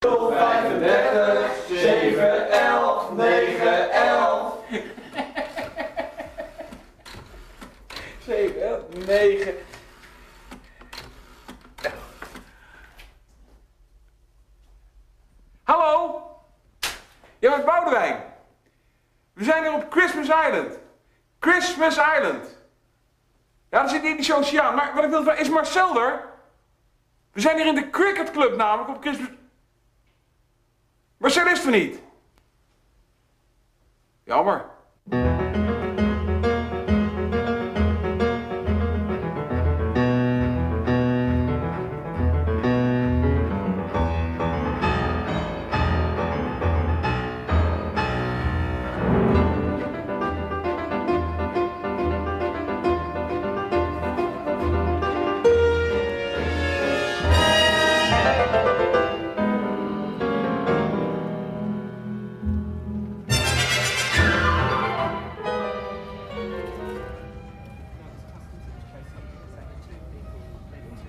35, 7, 11, 9, 11. 7, 11, 9. Hallo? Ja, met Boudewijn. We zijn hier op Christmas Island. Christmas Island. Ja, daar zit die Indische Oceaan. Maar wat ik wil vragen, is Marcel er? We zijn hier in de Cricket Club namelijk op Christmas... Marcel is er niet. Jammer.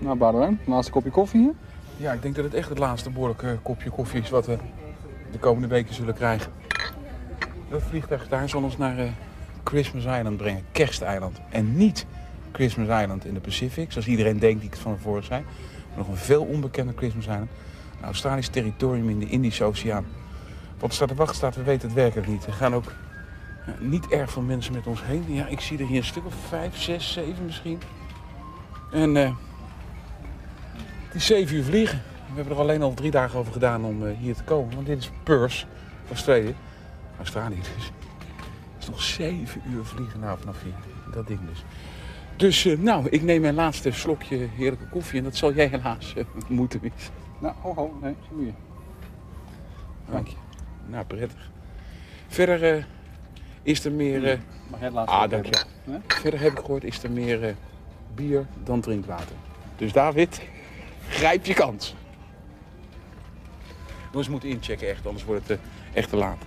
Nou, Boudewijn, laatste kopje koffie hier. Ja, ik denk dat het echt het laatste behoorlijke kopje koffie is wat we de komende weken zullen krijgen. Dat vliegtuig daar zal ons naar eh, Christmas Island brengen, Kersteiland. En niet Christmas Island in de Pacific, zoals iedereen denkt die ik het van tevoren zei. Maar nog een veel onbekender Christmas Island. Een Australisch territorium in de Indische Oceaan. Wat staat te wachten staat, we weten het werkelijk niet. Er gaan ook ja, niet erg veel mensen met ons heen. Ja, ik zie er hier een stuk of vijf, zes, zeven misschien. En eh, het is zeven uur vliegen. We hebben er alleen al drie dagen over gedaan om eh, hier te komen. Want dit is Perth, Australië. Australië dus. Het is nog zeven uur vliegen nou vanaf hier. Dat ding dus. Dus eh, nou, ik neem mijn laatste slokje heerlijke koffie. En dat zal jij helaas eh, moeten missen. Nou, ho, ho, nee, zo moet je. Dank je. Nou, prettig. Verder is er meer... eh, Mag jij het laatste ah, dank je. Verder heb ik gehoord, is er meer bier dan drinkwater. Dus David, grijp je kans. Jongens, we moeten inchecken echt, anders wordt het eh, echt te laat.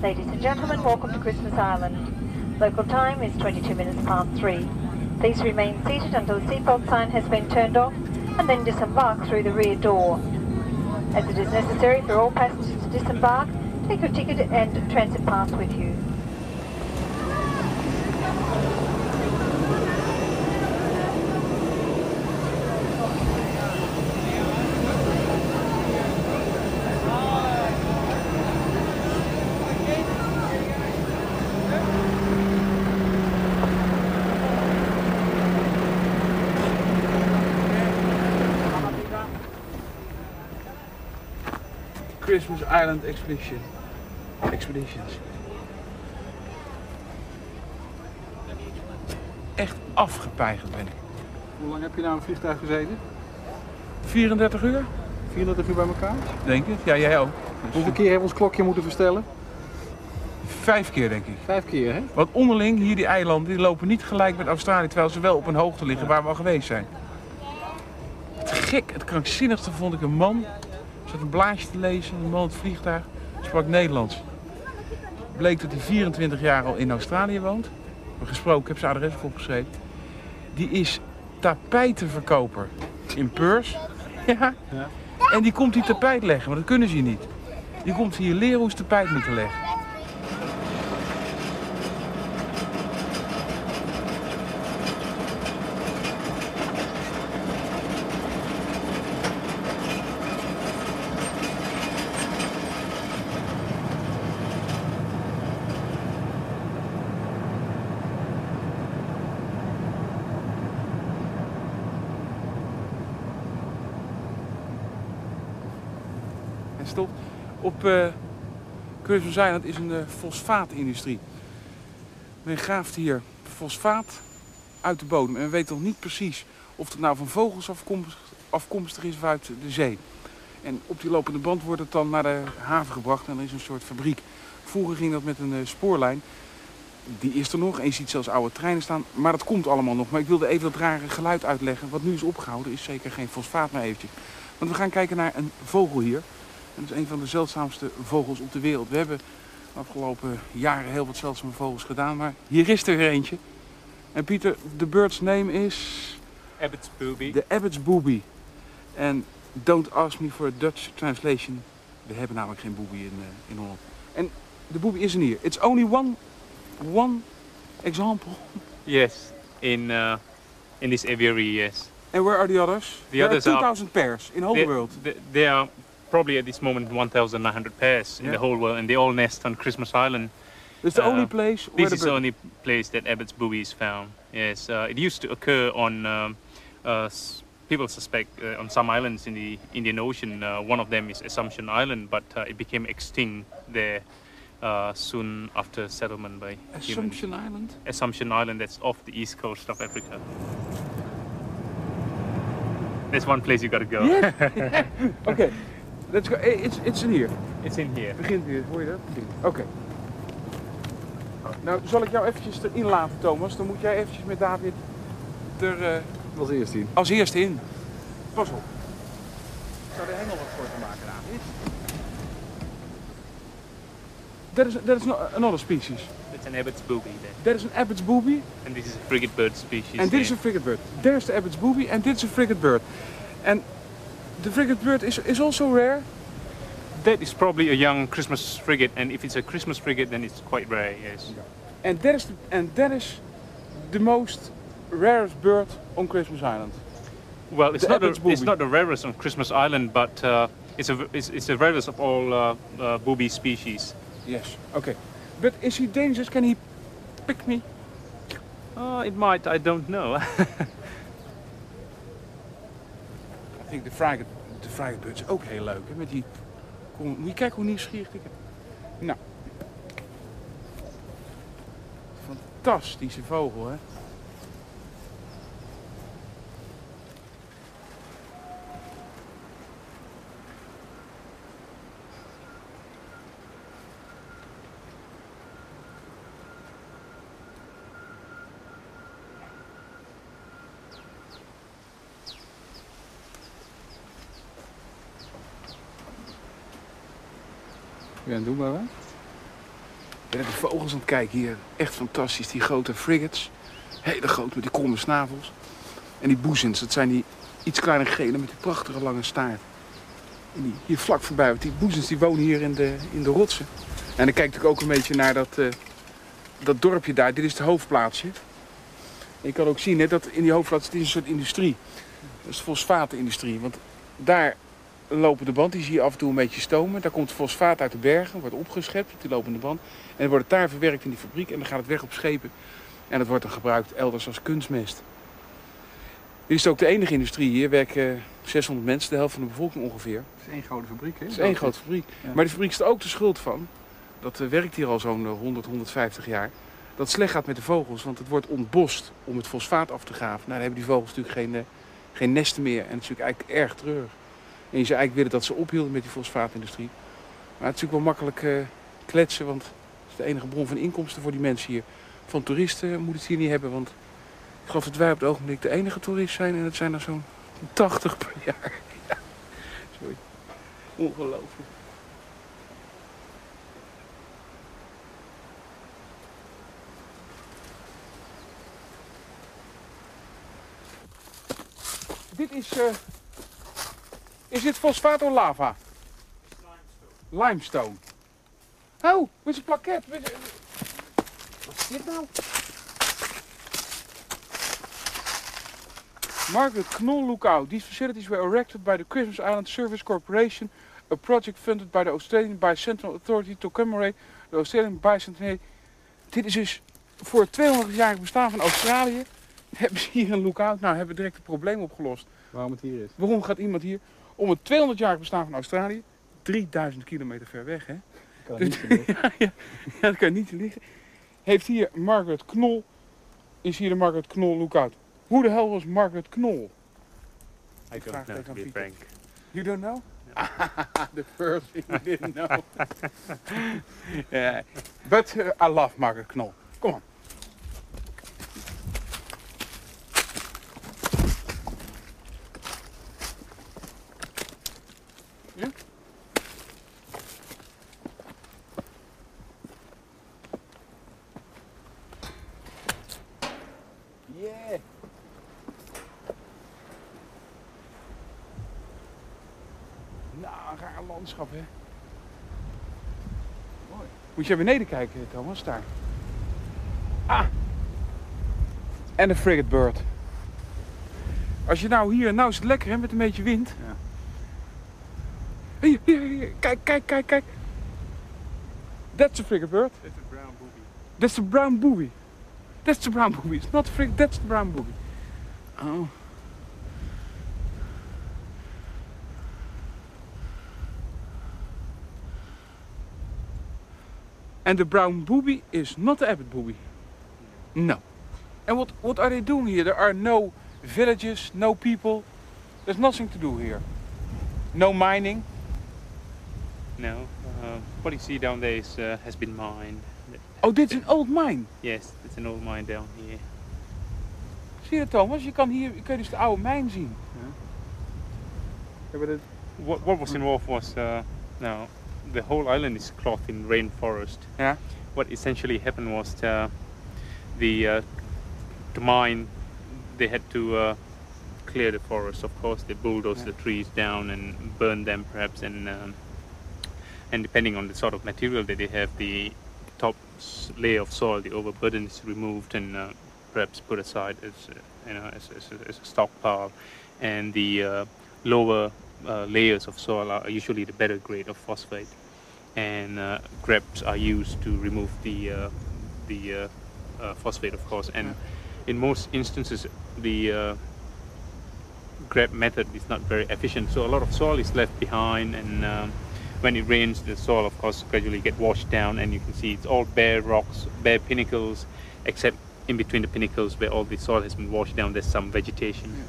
Ladies and gentlemen, welcome to Christmas Island. Local time is 22 minutes past 3. Please remain seated until the seatbelt sign has been turned off and then disembark through the rear door. As it is necessary for all passengers to disembark, take your ticket and transit pass with you. Christmas Island Expedition. Expeditions. Echt afgepeigerd ben ik. Hoe lang heb je nou een vliegtuig gezeten? 34 uur, 34 uur bij elkaar? denk ik. Ja, jij ook. Dus Hoeveel keer hebben we ons klokje moeten verstellen? Vijf keer, denk ik. Vijf keer, hè? Want onderling, hier die eilanden, die lopen niet gelijk met Australië, terwijl ze wel op een hoogte liggen waar we al geweest zijn. Het gek, het krankzinnigste vond ik een man, zat een blaadje te lezen, een man het vliegtuig, sprak Nederlands. Bleek dat hij 24 jaar al in Australië woont. We gesproken, ik heb zijn adres ook opgeschreven. Die is tapijtenverkoper in Perth. Ja. Ja. En die komt die tapijt leggen, maar dat kunnen ze hier niet. Die komt hier leren hoe ze tapijt moeten leggen. Op eh Christmas Island is een eh, fosfaatindustrie. Men graaft hier fosfaat uit de bodem. En we weten nog niet precies of het nou van vogels afkomstig, afkomstig is of uit de zee. En op die lopende band wordt het dan naar de haven gebracht en er is een soort fabriek. Vroeger ging dat met een eh, spoorlijn. Die is er nog en je ziet zelfs oude treinen staan. Maar dat komt allemaal nog. Maar ik wilde even dat rare geluid uitleggen. Wat nu is opgehouden is zeker geen fosfaat meer eventjes. Want we gaan kijken naar een vogel hier. Dat is een van de zeldzaamste vogels op de wereld. We hebben De afgelopen jaren heel wat zeldzame vogels gedaan, maar hier is er eentje. En Pieter, de bird's name is Abbott's booby. de Abbott's Booby. En don't ask me for a Dutch translation. We hebben namelijk geen booby in, eh, in Holland. En de booby is er hier. It's only one, one example. Yes, in uh, in this aviary, yes. And where are the others? The There others are are- 2,000 pairs in whole There- world. th- There are probably at this moment 1,900 pairs in Yeah. the whole world, and they all nest on Christmas Island. It's the uh, only place where This the is the only place that Abbott's booby is found. Yes, uh, it used to occur on. Um, uh, people suspect uh, on some islands in the Indian Ocean. Uh, one of them is Assumption Island, but uh, it became extinct there uh, soon after settlement by humans. Assumption Island? Assumption Island that's off the east coast of Africa. There's one place you gotta go. Yeah. Oké, let's go. Eh, It's, it's in hier. It's in here. Begint weer, hoor je dat? Oké. Nou, zal ik jou eventjes erin laten, Thomas? Dan moet jij eventjes met David er eh, Als eerste in. als eerste in. Pas op. Ik zou er helemaal wat voor te maken, David. That is, that is not another species. It's an Abbott's booby there. That is an Abbott's booby, And this is a frigate bird species. and this is a frigate bird. There's the Abbott's booby, and this is a frigate bird. And the frigate bird is, is also rare. That is probably a young Christmas frigate, and if it's a Christmas frigate, then it's quite rare, yes. And that is the, and that is the most rarest bird on Christmas Island. Well, it's The not, a, it's not the rarest on Christmas Island, but uh, it's, a, it's, it's the rarest of all uh, uh, booby species. Yes. Okay. But is he dangerous? Can he pick me? Uh, it might, I don't know. I think de frigate, de bird is ook heel leuk. Hè? Met die, kom, moet je kijken hoe nieuwsgierig ik ben. Nou. Fantastische vogel, hè? Ja, doe maar wat. Ik ben de vogels aan het kijken hier. Echt fantastisch. Die grote frigates. Hele groot met die kromme snavels. En die boezens, dat zijn die iets kleine gele met die prachtige lange staart. En die hier vlak voorbij, want die boezens die wonen hier in de, in de rotsen. En dan kijk ik ook een beetje naar dat, eh, dat dorpje daar. Dit is het hoofdplaatsje. Je kan ook zien hè, dat in die hoofdplaats, dit is een soort industrie. Dat is de fosfatenindustrie. Want daar lopen de band, die zie je af en toe een beetje stomen. Daar komt fosfaat uit de bergen, wordt opgeschept op die lopende band. En dan wordt het daar verwerkt in die fabriek en dan gaat het weg op schepen. En dat wordt dan gebruikt elders als kunstmest. Dit is ook de enige industrie hier. werken 600 mensen, de helft van de bevolking ongeveer. Het is één grote fabriek, hè? Het is één grote fabriek. Ja. Maar de fabriek is er ook de schuld van. Dat eh, werkt hier al zo'n eh, 100, 150 jaar. Dat het slecht gaat met de vogels, want het wordt ontbost om het fosfaat af te graven. Nou, dan hebben die vogels natuurlijk geen, eh, geen nesten meer. En dat is natuurlijk eigenlijk erg treurig. En je zou eigenlijk willen dat ze ophielden met die fosfaatindustrie. Maar het is natuurlijk wel makkelijk eh, kletsen, want het is de enige bron van inkomsten voor die mensen hier. Van toeristen moet het hier niet hebben, want ik geloof dat wij op het ogenblik de enige toerist zijn. En het zijn er zo'n 80 per jaar. Ja, sorry. Ongelooflijk. Dit is. eh, is dit fosfaat of lava? Limestone. Limestone. Oh, met een plaket. Met Wat is dit nou? Margaret Knoll Lookout. These facilities were erected by the Christmas Island Service Corporation, a project funded by the Australian Bicentennial Authority to commemorate the Australian Bicentennial. Dit is dus voor het 200-jarig bestaan van Australië. Hebben ze hier een lookout? Nou, hebben we direct het probleem opgelost. Waarom het hier is. Waarom gaat iemand hier om het 200-jarig bestaan van Australië, 3000 kilometer ver weg, hè? Ik kan niet vinden. ja, ja, ja, dat kan niet liggen. Heeft hier Margaret Knol, is hier de Margaret Knol lookout. Hoe de hel was Margaret Knol? I vraag het to aan Pieter. frank. You don't know? the first thing you didn't know. yeah. But uh, I love Margaret Knol. Come on. Ja? Yeah. Nou, een raar landschap, hè? Mooi. Moet je naar beneden kijken, Thomas, daar. Ah! En de frigate bird. Als je nou hier, nou is het lekker hè, met een beetje wind. Ja. Hier, hier, hier, kijk, kijk, kijk, kijk. That's a frigate bird. Is een brown booby. That's the brown booby. That's the brown booby. It's not frigate, that's the brown booby. Oh. And the brown booby is not the abbot booby. No. And what, what are they doing here? There are no villages, no people. There's nothing to do here. No mining. No, uh, what you see down there is, uh, has been mined. Oh, dit is een old mine. Yes, it's an old mine down here. Zie je Thomas? Je kan hier je kan dus de oude mijn zien. Ja, maar dit, What, what was involved was uh, now the whole island is clothed in rainforest. Yeah. What essentially happened was uh, the uh, to mine they had to uh, clear the forest. Of course, they bulldoze the trees down and burn them, perhaps, and um, and depending on the sort of material that they have, the top layer of soil, the overburden, is removed and uh, perhaps put aside as uh, you know as, as, a- as a stockpile, and the uh, lower uh, layers of soil are usually the better grade of phosphate, and uh, grabs are used to remove the uh, the uh, uh, phosphate, of course, and in most instances the uh, grab method is not very efficient, so a lot of soil is left behind, and um, when it rains, the soil, of course, gradually get washed down, and you can see it's all bare rocks, bare pinnacles, except in between the pinnacles where all the soil has been washed down, there's some vegetation.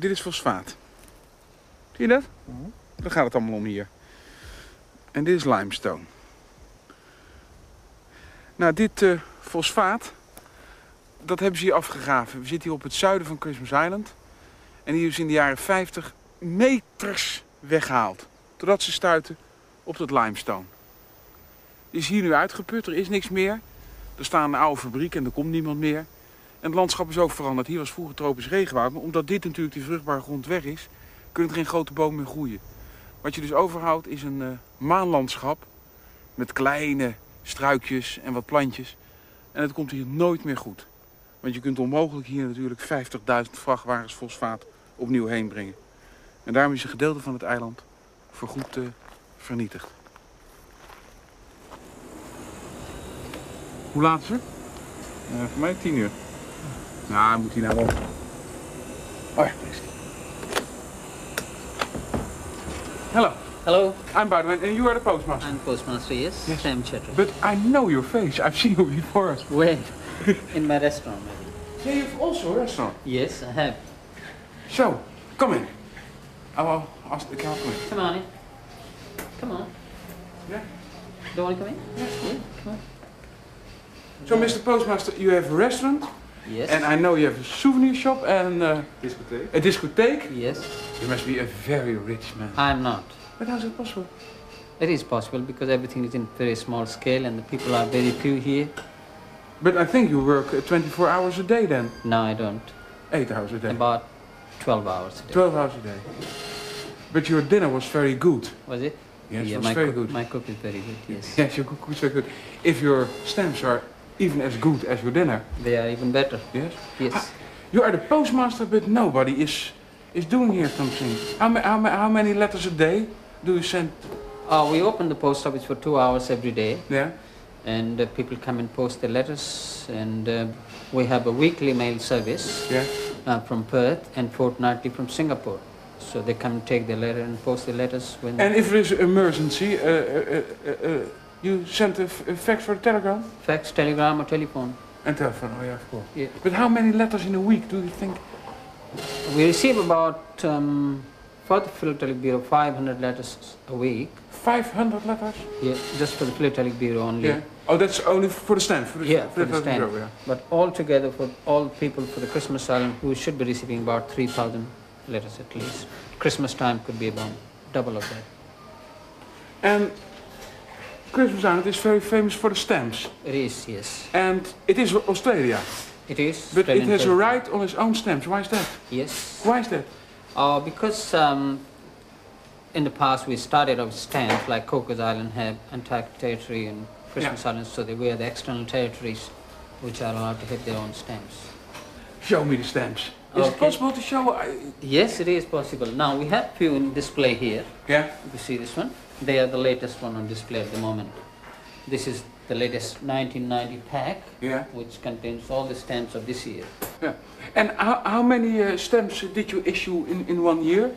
Dit is fosfaat. Zie je dat? Daar gaat het allemaal om hier. En dit is limestone. Nou, dit eh, fosfaat, dat hebben ze hier afgegraven. We zitten hier op het zuiden van Christmas Island. En hier is in de jaren 50 meters weggehaald. Totdat ze stuiten op dat limestone. Die is hier nu uitgeput, er is niks meer. Er staan een oude fabriek en er komt niemand meer. En het landschap is ook veranderd. Hier was vroeger tropisch regenwoud. Maar omdat dit natuurlijk die vruchtbare grond weg is, kunnen er geen grote bomen meer groeien. Wat je dus overhoudt is een eh, maanlandschap met kleine struikjes en wat plantjes. En het komt hier nooit meer goed. Want je kunt onmogelijk hier natuurlijk 50.000 vrachtwagens fosfaat opnieuw heen brengen. En daarom is een gedeelte van het eiland voorgoed eh, vernietigd. Hoe laat is het? eh, voor mij 10 uur. Nou, moet hij nou wel. Oh ja, hij. Hello, Hello, I'm Boudewijn and you are the postmaster. I'm Postmaster, yes, Yes. Sam Chetri. But I know your face. I've seen you before. Where? In my restaurant, maybe. Yeah, you've also a restaurant. Yes, I have. So, come in. I will ask the cow come in. Come on in. Come on. Yeah. Don't want to come in? Yeah. Yeah, come on. So, Mr. Postmaster, you have a restaurant, Yes. and I know you have a souvenir shop and uh, Discotheek. a discotheque. yes. You must be a very rich man. I'm not. But how's it possible? It is possible because everything is in very small scale and the people are very few here. But I think you work uh, 24 hours a day then. No, I don't. 8 hours a day. About 12 hours a day. 12 hours a day. But your dinner was very good. Was it? Yes, yeah, it was my very cook, good. My cook is very good, yes. Yes, your cook was very good. If your stamps are even as good as your dinner, They are even better, yes. yes. You are the postmaster, but nobody is is doing here something. How, how, how many letters a day do you send? Uh, we open the post office for two hours every day. Yeah. and uh, people come and post their letters and uh, we have a weekly mail service Yeah. uh, from Perth and fortnightly from Singapore. So they come and take their letter and post their letters when And if there is an emergency, uh, uh, uh, uh, you send a, f- a fax for the telegram. fax, telegram or telephone. And telephone, oh yeah, of course. Yeah. But how many letters in a week do you think? We receive about, um, for the Philatelic Bureau, 500 letters a week. 500 letters? Yeah, just for the Philatelic Bureau only. Yeah. Oh, that's only for the stand? For the, Yeah, for the the stand. bureau, yeah. But altogether, for all people for the Christmas Island, we should be receiving about 3,000 letters at least. Christmas time could be about double of that. And Christmas Island is very famous for the stamps. It is, yes. And it is Australia. It is. But it has a right on its own stamps. Why is that? Yes. Why is that? Uh, because um, in the past we started our stamps like Cocos Island have Antarctic territory and Christmas Island, so they were the external territories which are allowed to have their own stamps. Show me the stamps. Is it possible to show? I, Yes, it is possible. Now we have few in display here. yeah. You see this one? They are the latest one on display at the moment. This is the latest 1990 pack, Yeah. which contains all the stamps of this year. Yeah. And how, how many uh, stamps did you issue in, in one year?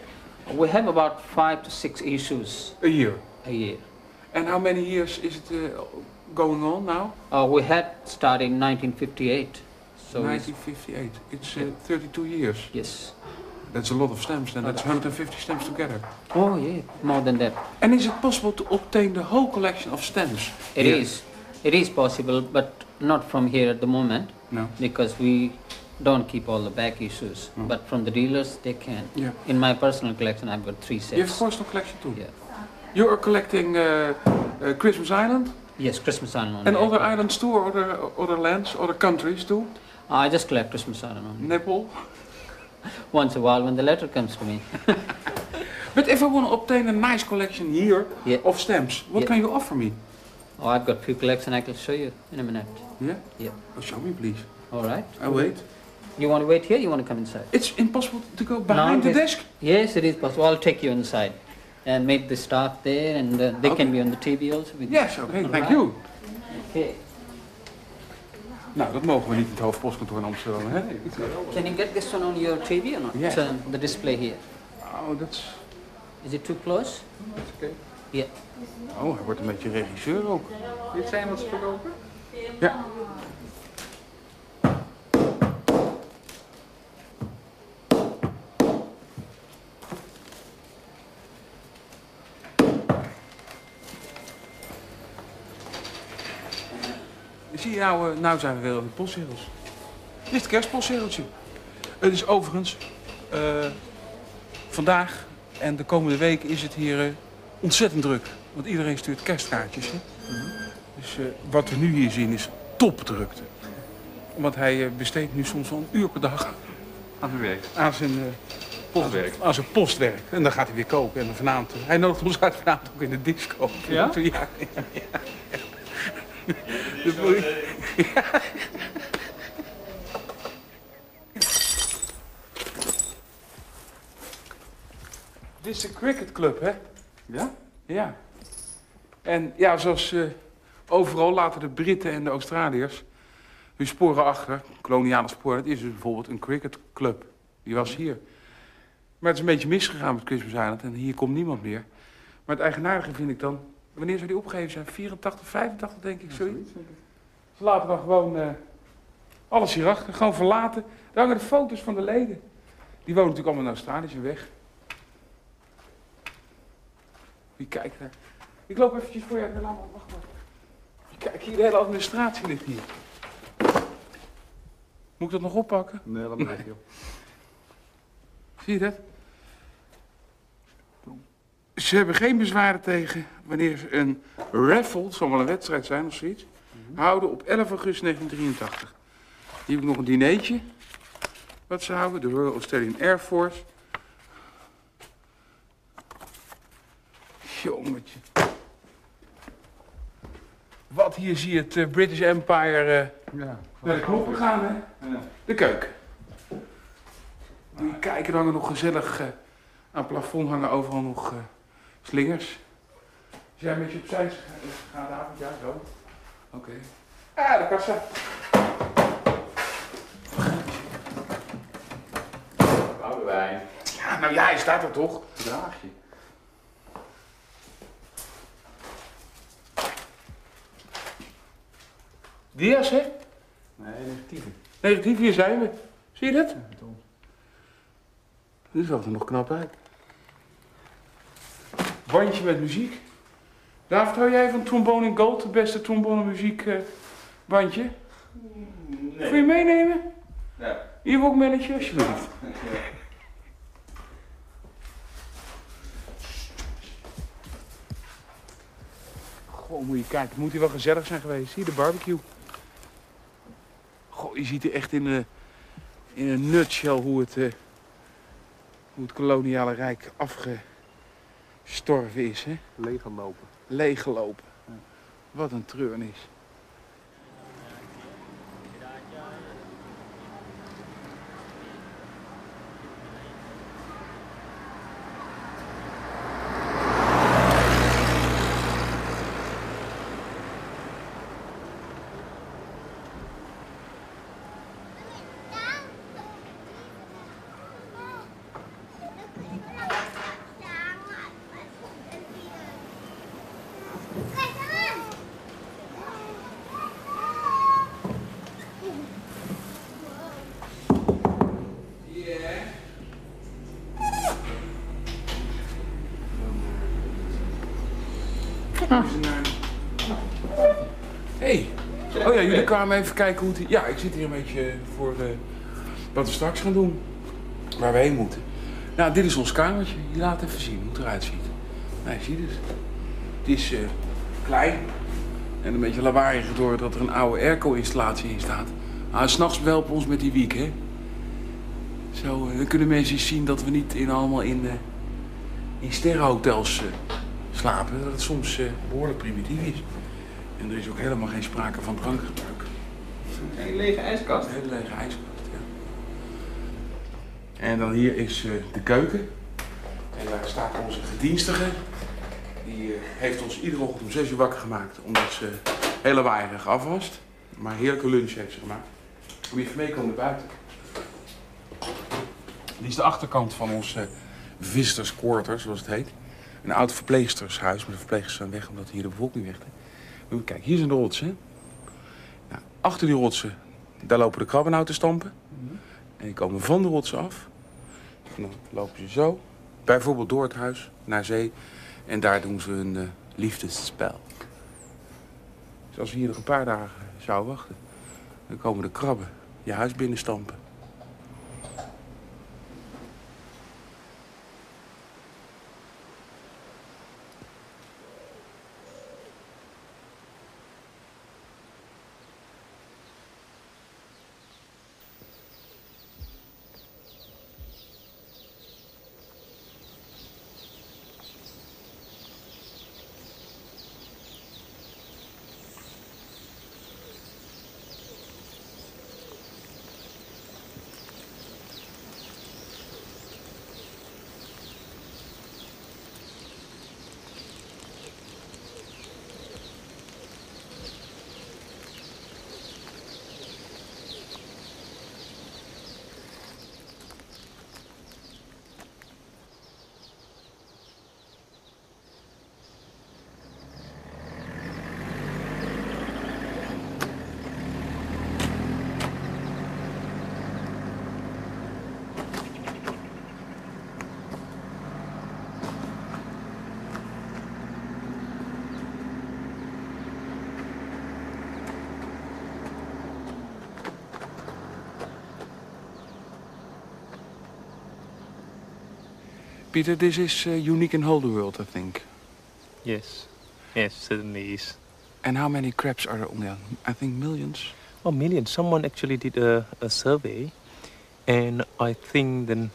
We have about five to six issues A year. a year. And how many years is it uh, going on now? Uh, we had started in 1958. So it's- 1958. It's uh, 32 years. yes. That's a lot of stamps. Then that's 150 stamps together. Oh yeah, more than that. And is it possible to obtain the whole collection of stamps? It here? is. It is possible, but not from here at the moment No. because we don't keep all the back issues. Mm. But from the dealers, they can. Yeah. In my personal collection, I've got three sets. You have a personal collection too. Yeah. You are collecting uh, uh, Christmas Island Yes, Christmas Island and other islands too, or other other lands, other countries too. I just collect Christmas Island only. Nepal. Once a while when the letter comes to me. But if I want to obtain a nice collection here Yeah. of stamps, what Yeah. can you offer me? Oh, I've got few collection I can show you in a minute. Yeah. Yeah. Oh, show me, please. All right. I wait. You want to wait here? You want to come inside? It's impossible to go behind the desk. Yes, it is possible. I'll take you inside and meet the staff there, and uh, they Okay. can be on the TV also. Yes, okay, thank Alright. you. Okay. Nou, dat mogen we niet in het hoofdpostkantoor in Amsterdam, hè? Can you get this one on your TV or not? Yes. Um, the display here. Oh, dat is... It too close? oké. Yeah. Oh, hij wordt een beetje regisseur ook. Dit zijn wat ze verkopen? Ja. Nou, nou zijn we weer op de postzegels. Dit is het kerstpostzegeltje. Het is overigens eh, vandaag en de komende weken is het hier eh, ontzettend druk. Want iedereen stuurt kerstkaartjes. Hè? Dus eh, wat we nu hier zien is topdrukte. Want hij besteedt nu soms wel een uur per dag Aan het werk. aan zijn, Postwerk. aan zijn postwerk. En dan gaat hij weer koken. En dan vanavond, hij nodigt ons uit vanavond ook in de disco. Ja? Ja, ja. Ja. Dit is de cricketclub, hè? Ja? Ja. En ja, zoals eh, overal laten de Britten en de Australiërs hun sporen achter. Koloniale sporen. Het is dus bijvoorbeeld een cricketclub. Die was hier. Maar het is een beetje misgegaan met Christmas Island en hier komt niemand meer. Maar het eigenaardige vind ik dan, wanneer zou die opgegeven zijn? 84, 85 denk ik, zoiets. Ze laten dan gewoon eh, alles hierachter, gewoon verlaten. Daar hangen de foto's van de leden. Die wonen natuurlijk allemaal in Australië, zijn weg. Wie kijkt daar? Ik loop eventjes voor je. Laat maar, wacht maar. Kijk, hier de hele administratie ligt hier. Moet ik dat nog oppakken? Nee, dat mag joh. Zie je dat? Ze hebben geen bezwaren tegen wanneer ze een raffle, het zal wel een wedstrijd zijn of zoiets, houden op 11 augustus 1983. Hier heb ik nog een dinertje. Wat ze houden, de Royal Australian Air Force. Jongetje. Wat hier zie je het eh, British Empire eh, Ja. naar de knoppen gaan, hè? Ja. De keuken. Die kijken hangen nog gezellig eh, aan het plafond hangen overal nog slingers. Is jij een beetje opzij gegaan, David? Ja, zo. Oké. Ah, de kassa. Boudewijn. Ja, nou ja, hij staat er toch? Draagje. Diaz, hè? Nee, negatieve. Negatief, hier zijn we. Zie je dat? Dit zag er nog knap uit. Bandje met muziek. David, hou jij van Trombone in Gold, de beste trombone muziek eh, bandje? Wil je meenemen? Ja. Hier ook mannetje, alsjeblieft. Goh, moet je kijken. Het moet hier wel gezellig zijn geweest. Zie de barbecue? Goh, je ziet er echt in een, in een nutshell hoe het, eh, hoe het koloniale rijk afgestorven is. Hè? Leeggelopen. Leeggelopen. Wat een treurnis. Jullie kwamen even kijken hoe het... Ja, ik zit hier een beetje voor eh, wat we straks gaan doen. Waar we heen moeten. Nou, dit is ons kamertje. Je laat even zien hoe het eruit ziet. Nee, zie je dus. Het is eh, klein. En een beetje lawaaiig doordat er een oude airco-installatie in staat. Maar s'nachts helpen ons met die wiek, hè. Zo, eh, dan kunnen mensen zien dat we niet in, allemaal in, in sterrenhotels slapen. Dat het soms eh, behoorlijk primitief is. En er is ook helemaal geen sprake van drankgebruik. Een lege ijskast. Een hele lege ijskast, ja. En dan hier is eh, de keuken. En daar staat onze gedienstige. Die eh, heeft ons iedere ochtend om 6 uur wakker gemaakt. Omdat ze hele waaierig afwast. Maar heerlijke lunch heeft ze gemaakt. Kom je even meekomen naar buiten. Dit is de achterkant van ons eh visitors quarter, zoals het heet. Een oud verpleegstershuis. Maar de verpleegsters zijn weg omdat hier de bevolking weg is. Kijk, hier zijn de rotsen. Nou, achter die rotsen, daar lopen de krabben nou te stampen. En die komen van de rotsen af. En dan lopen ze zo, bijvoorbeeld door het huis, naar zee. En daar doen ze een eh, liefdesspel. Dus als we hier nog een paar dagen zouden wachten, dan komen de krabben je huis binnenstampen. Peter, this is uh, unique in whole the world, I think. Yes, yes, certainly is. And how many crabs are there on there? I think millions. Oh, millions. Someone actually did a, a survey, and I think then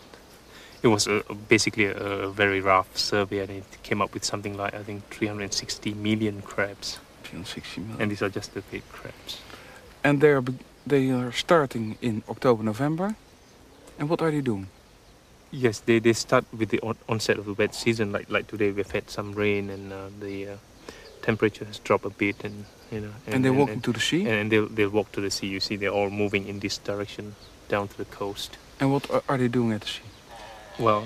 it was a, basically a, a very rough survey, and it came up with something like I think 360 million crabs, 360 million. and these are just the big crabs. And they are, they are starting in October, November. And what are they doing? Yes, they, they start with the on- onset of the wet season. Like like today, we've had some rain, and uh, the uh, temperature has dropped a bit, and you know. And, they walk walking to the sea? and, and they'll they'll walk to the sea. You see, they're all moving in this direction down to the coast. And what are, are they doing at the sea? Well,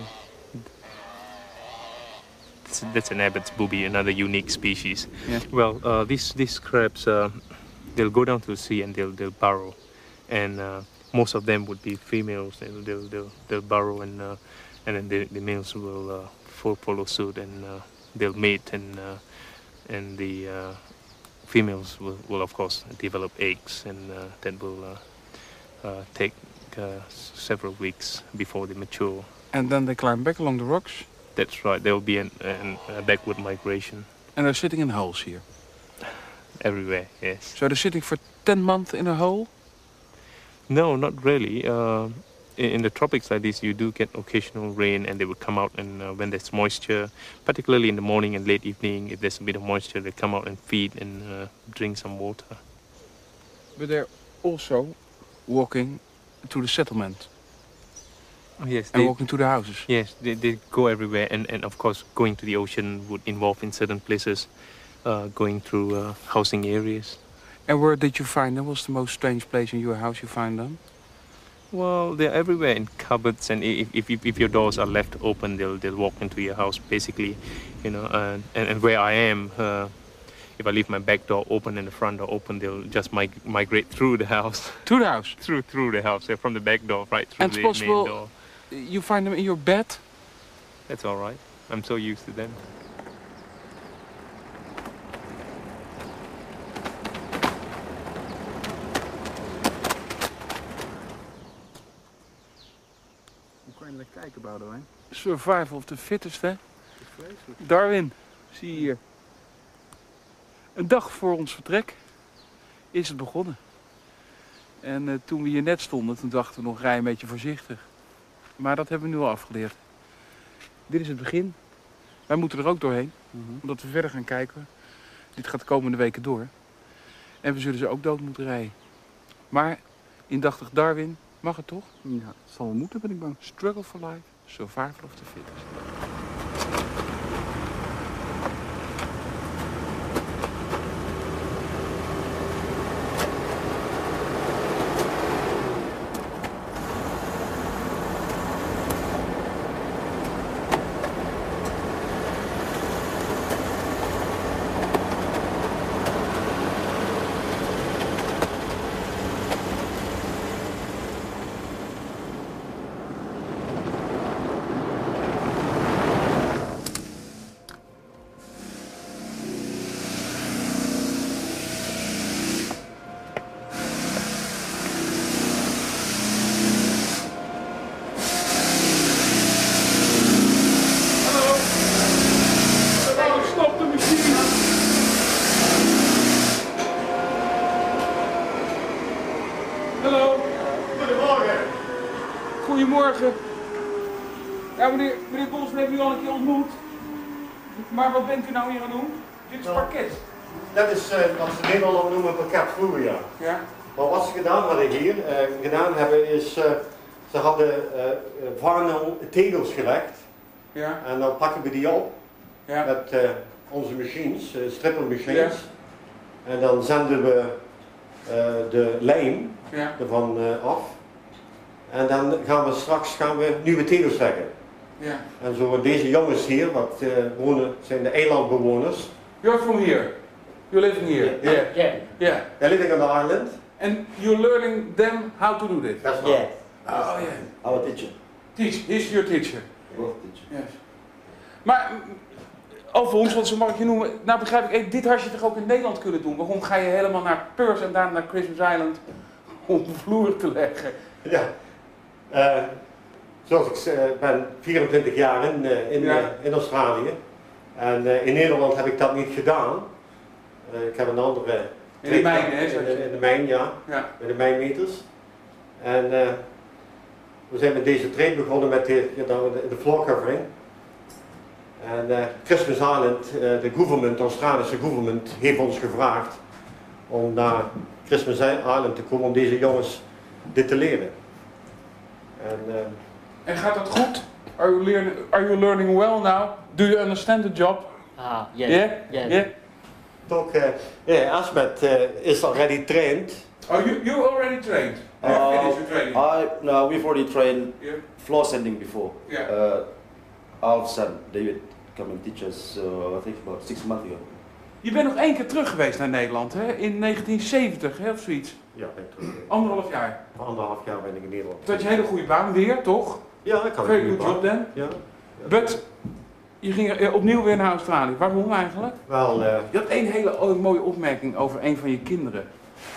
that's, that's an Abbott's booby, another unique species. Yeah. Well, uh, these these crabs, uh, they'll go down to the sea and they'll they'll burrow, and uh, most of them would be females. And they'll they'll they'll burrow and uh, and then the, the males will uh, follow suit and uh, they'll mate and uh, and the uh, females will, will of course develop eggs and uh, that will uh, uh, take uh, several weeks before they mature. And then they climb back along the rocks. That's right. There will be an, an, a backward migration And they're sitting in holes here. everywhere. Yes. So they're sitting for 10 months in a hole? No, not really. Uh, in, the tropics like this, you do get occasional rain, and they would come out and uh, when there's moisture, particularly in the morning and late evening, if there's a bit of moisture, they come out and feed and uh, drink some water. But they're also walking to the settlement Yes. and walking to the houses. Yes, they, they go everywhere, and, and of course, going to the ocean would involve in certain places, uh, going through uh, housing areas. And where did you find them? What's the most strange place in your house you find them? Well, they're everywhere in cupboards, and if, if, if, your doors are left open, they'll they'll walk into your house, basically, you know. Uh, and and where I am, uh, if I leave my back door open and the front door open, they'll just mig- migrate through the house, Through the house. through through the house, yeah, from the back door right through And the possible- main door. You find them in your bed? That's all right. I'm so used to them. Boudewijn? Survival of the fittest, hè? Darwin, zie je hier. Een dag voor ons vertrek is het begonnen. En eh, toen we hier net stonden, toen dachten we nog rij een beetje voorzichtig. Maar dat hebben we nu al afgeleerd. Dit is het begin. Wij moeten er ook doorheen, omdat we verder gaan kijken. Dit gaat de komende weken door. En we zullen ze ook dood moeten rijden. Maar indachtig Darwin mag het toch? Ja, het zal wel moeten, ben ik bang. Struggle for life, of the fittest. Stop de machine! Hallo. Goedemorgen. Goedemorgen. Ja, meneer, meneer Bos, we hebben u al een keer ontmoet. Maar wat bent u nou hier aan het doen? Dit is parket. Dat is eh, wat ze in Nederland noemen pakketvoer, ja. Ja. Maar wat ze gedaan hadden hier, eh, gedaan hebben is, eh, ze hadden vinyl tegels gelegd Ja. en dan pakken we die op Ja. met onze machines, strippermachines. En dan zenden we de lijm Ja. ervan af. En dan gaan we straks gaan we nieuwe tegels leggen. Ja. En zo deze jongens hier, wat eh, wonen, zijn de eilandbewoners. You're from here. You're living here. Yeah. Yeah. Yeah. They're living on the island. And you're learning them how to do this. That's Yeah, Oh yeah. our teacher. Teach. He's your teacher. Both teacher. Yes. Maar mm, over ons, want zo mag ik je noemen. Nou begrijp ik, dit had je toch ook in Nederland kunnen doen? Waarom ga je helemaal naar Perth en daarna naar Christmas Island om de vloer te leggen? Ja. Eh, zoals ik ben 24 jaar in, eh, in, Ja. eh, in Australië. En eh, in Nederland heb ik dat niet gedaan. Ik heb een andere... In de mijnen, hè? In de, je- in de mijn, ja. Ja. Met de mijnmeters. En we zijn met deze trade begonnen met de, de, floor covering. En eh, Christmas Island, de government, de Australische government, heeft ons gevraagd om naar Christmas Island te komen om deze jongens dit te leren. En En gaat dat goed? Are you, learning, are you learning well now? Do you understand the job? Ah, yes. Yeah? Yes. Yeah? ook, eh yeah, Asmet eh, is already trained. Oh, you, you already trained? Uh, finished your training? I no, we've already trained yeah. floor sanding before. Yeah. Uh, son David come and teach us. Uh, I think about six months ago. Je bent nog één keer terug geweest naar Nederland, hè? In 1970, hè, of zoiets. Ja, ben ik terug. Anderhalf jaar. Anderhalf jaar ben ik in Nederland. Had je een hele goede baan weer, toch? Ja, ik had Very good job then. Ja. But, je ging eh, opnieuw weer naar Australië. Waarom eigenlijk? Wel, eh, Je had één hele o- mooie opmerking over een van je kinderen.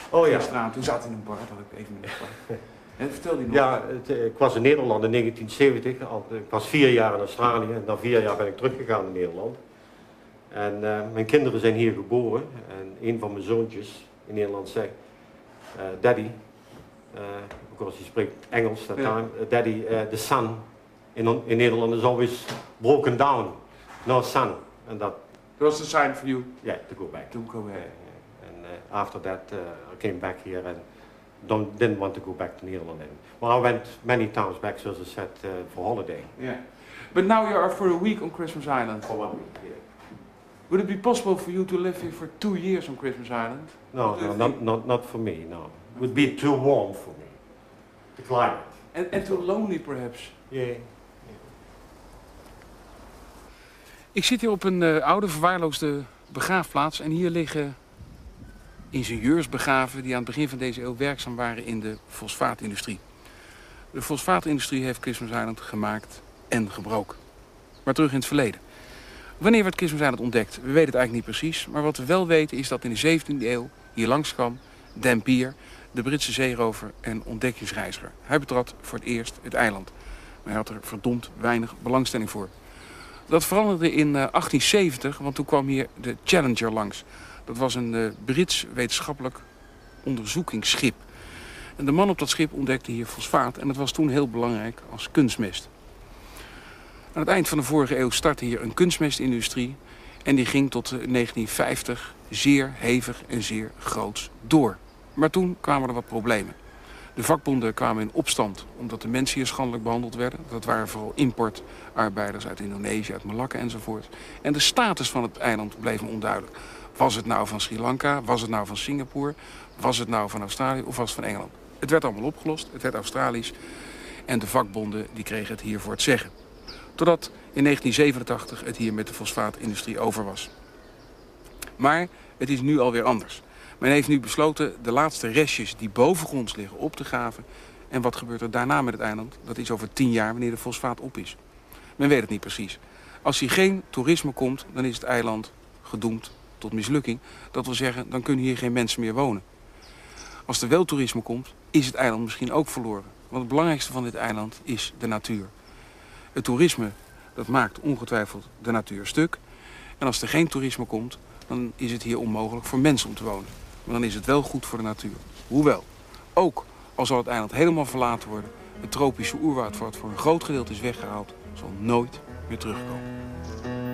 oh ja. Gisteravond, toen zat hij in een bar, dat ik even niet. En vertel die nog. Ja, het, eh, ik was in Nederland in 1970. Al- Ik was vier jaar in Australië en na vier jaar ben ik teruggegaan naar Nederland. En mijn kinderen zijn hier geboren. En een van mijn zoontjes in Nederland zegt, Daddy, course he spreekt English that Ja. time, uh, Daddy, uh, the sun in, in Nederland is always broken down. No sun. And that, Dat was the sign for you yeah, to go back. to go Yeah, back. yeah. And uh, after that, I came back here and don't, didn't want to go back to Netherlands. Well, I went many times back, as I said, for holiday. Yeah. But now you are for a week on Christmas Island. For one week, yeah. Would it be possible for you to live here for two years on Christmas Island? No, no, not, not, not for me, no. It would be too warm for me. Climate. And, and too lonely perhaps? Yeah. Ik zit hier op een eh, oude verwaarloosde begraafplaats en hier liggen ingenieurs begraven die aan het begin van deze eeuw werkzaam waren in de fosfaatindustrie. De fosfaatindustrie heeft Christmas Island gemaakt en gebroken. Maar terug in het verleden. Wanneer werd Christmas Island ontdekt? We weten het eigenlijk niet precies, maar wat we wel weten is dat in de 17e eeuw hier langs kwam Dampier, de Britse zeerover en ontdekkingsreiziger. Hij betrad voor het eerst het eiland. Maar hij had er verdomd weinig belangstelling voor. Dat veranderde in eh, 1870, want toen kwam hier de Challenger langs. Dat was een eh, Brits wetenschappelijk onderzoekingsschip. En de man op dat schip ontdekte hier fosfaat en dat was toen heel belangrijk als kunstmest. Aan het eind van de vorige eeuw startte hier een kunstmestindustrie en die ging tot eh, 1950 zeer hevig en zeer groots door. Maar toen kwamen er wat problemen. De vakbonden kwamen in opstand omdat de mensen hier schandelijk behandeld werden. Dat waren vooral importarbeiders uit Indonesië, uit Malakka enzovoort. En de status van het eiland bleef onduidelijk. Was het nou van Sri Lanka? Was het nou van Singapore? Was het nou van Australië of was het van Engeland? Het werd allemaal opgelost, het werd Australisch. En de vakbonden die kregen het hier voor het zeggen. Totdat in 1987 het hier met de fosfaatindustrie over was. Maar het is nu alweer anders. Men heeft nu besloten de laatste restjes die bovengronds liggen op te graven. En wat gebeurt er daarna met het eiland? Dat is over tien jaar wanneer de fosfaat op is. Men weet het niet precies. Als hier geen toerisme komt, dan is het eiland gedoemd tot mislukking. Dat wil zeggen, dan kunnen hier geen mensen meer wonen. Als er wel toerisme komt, is het eiland misschien ook verloren. Want het belangrijkste van dit eiland is de natuur. Het toerisme, dat maakt ongetwijfeld de natuur stuk. En als er geen toerisme komt, dan is het hier onmogelijk voor mensen om te wonen. Maar dan is het wel goed voor de natuur. Hoewel, ook al zal het eiland helemaal verlaten worden... het tropische oerwoud wat voor een groot gedeelte is weggehaald... zal nooit meer terugkomen.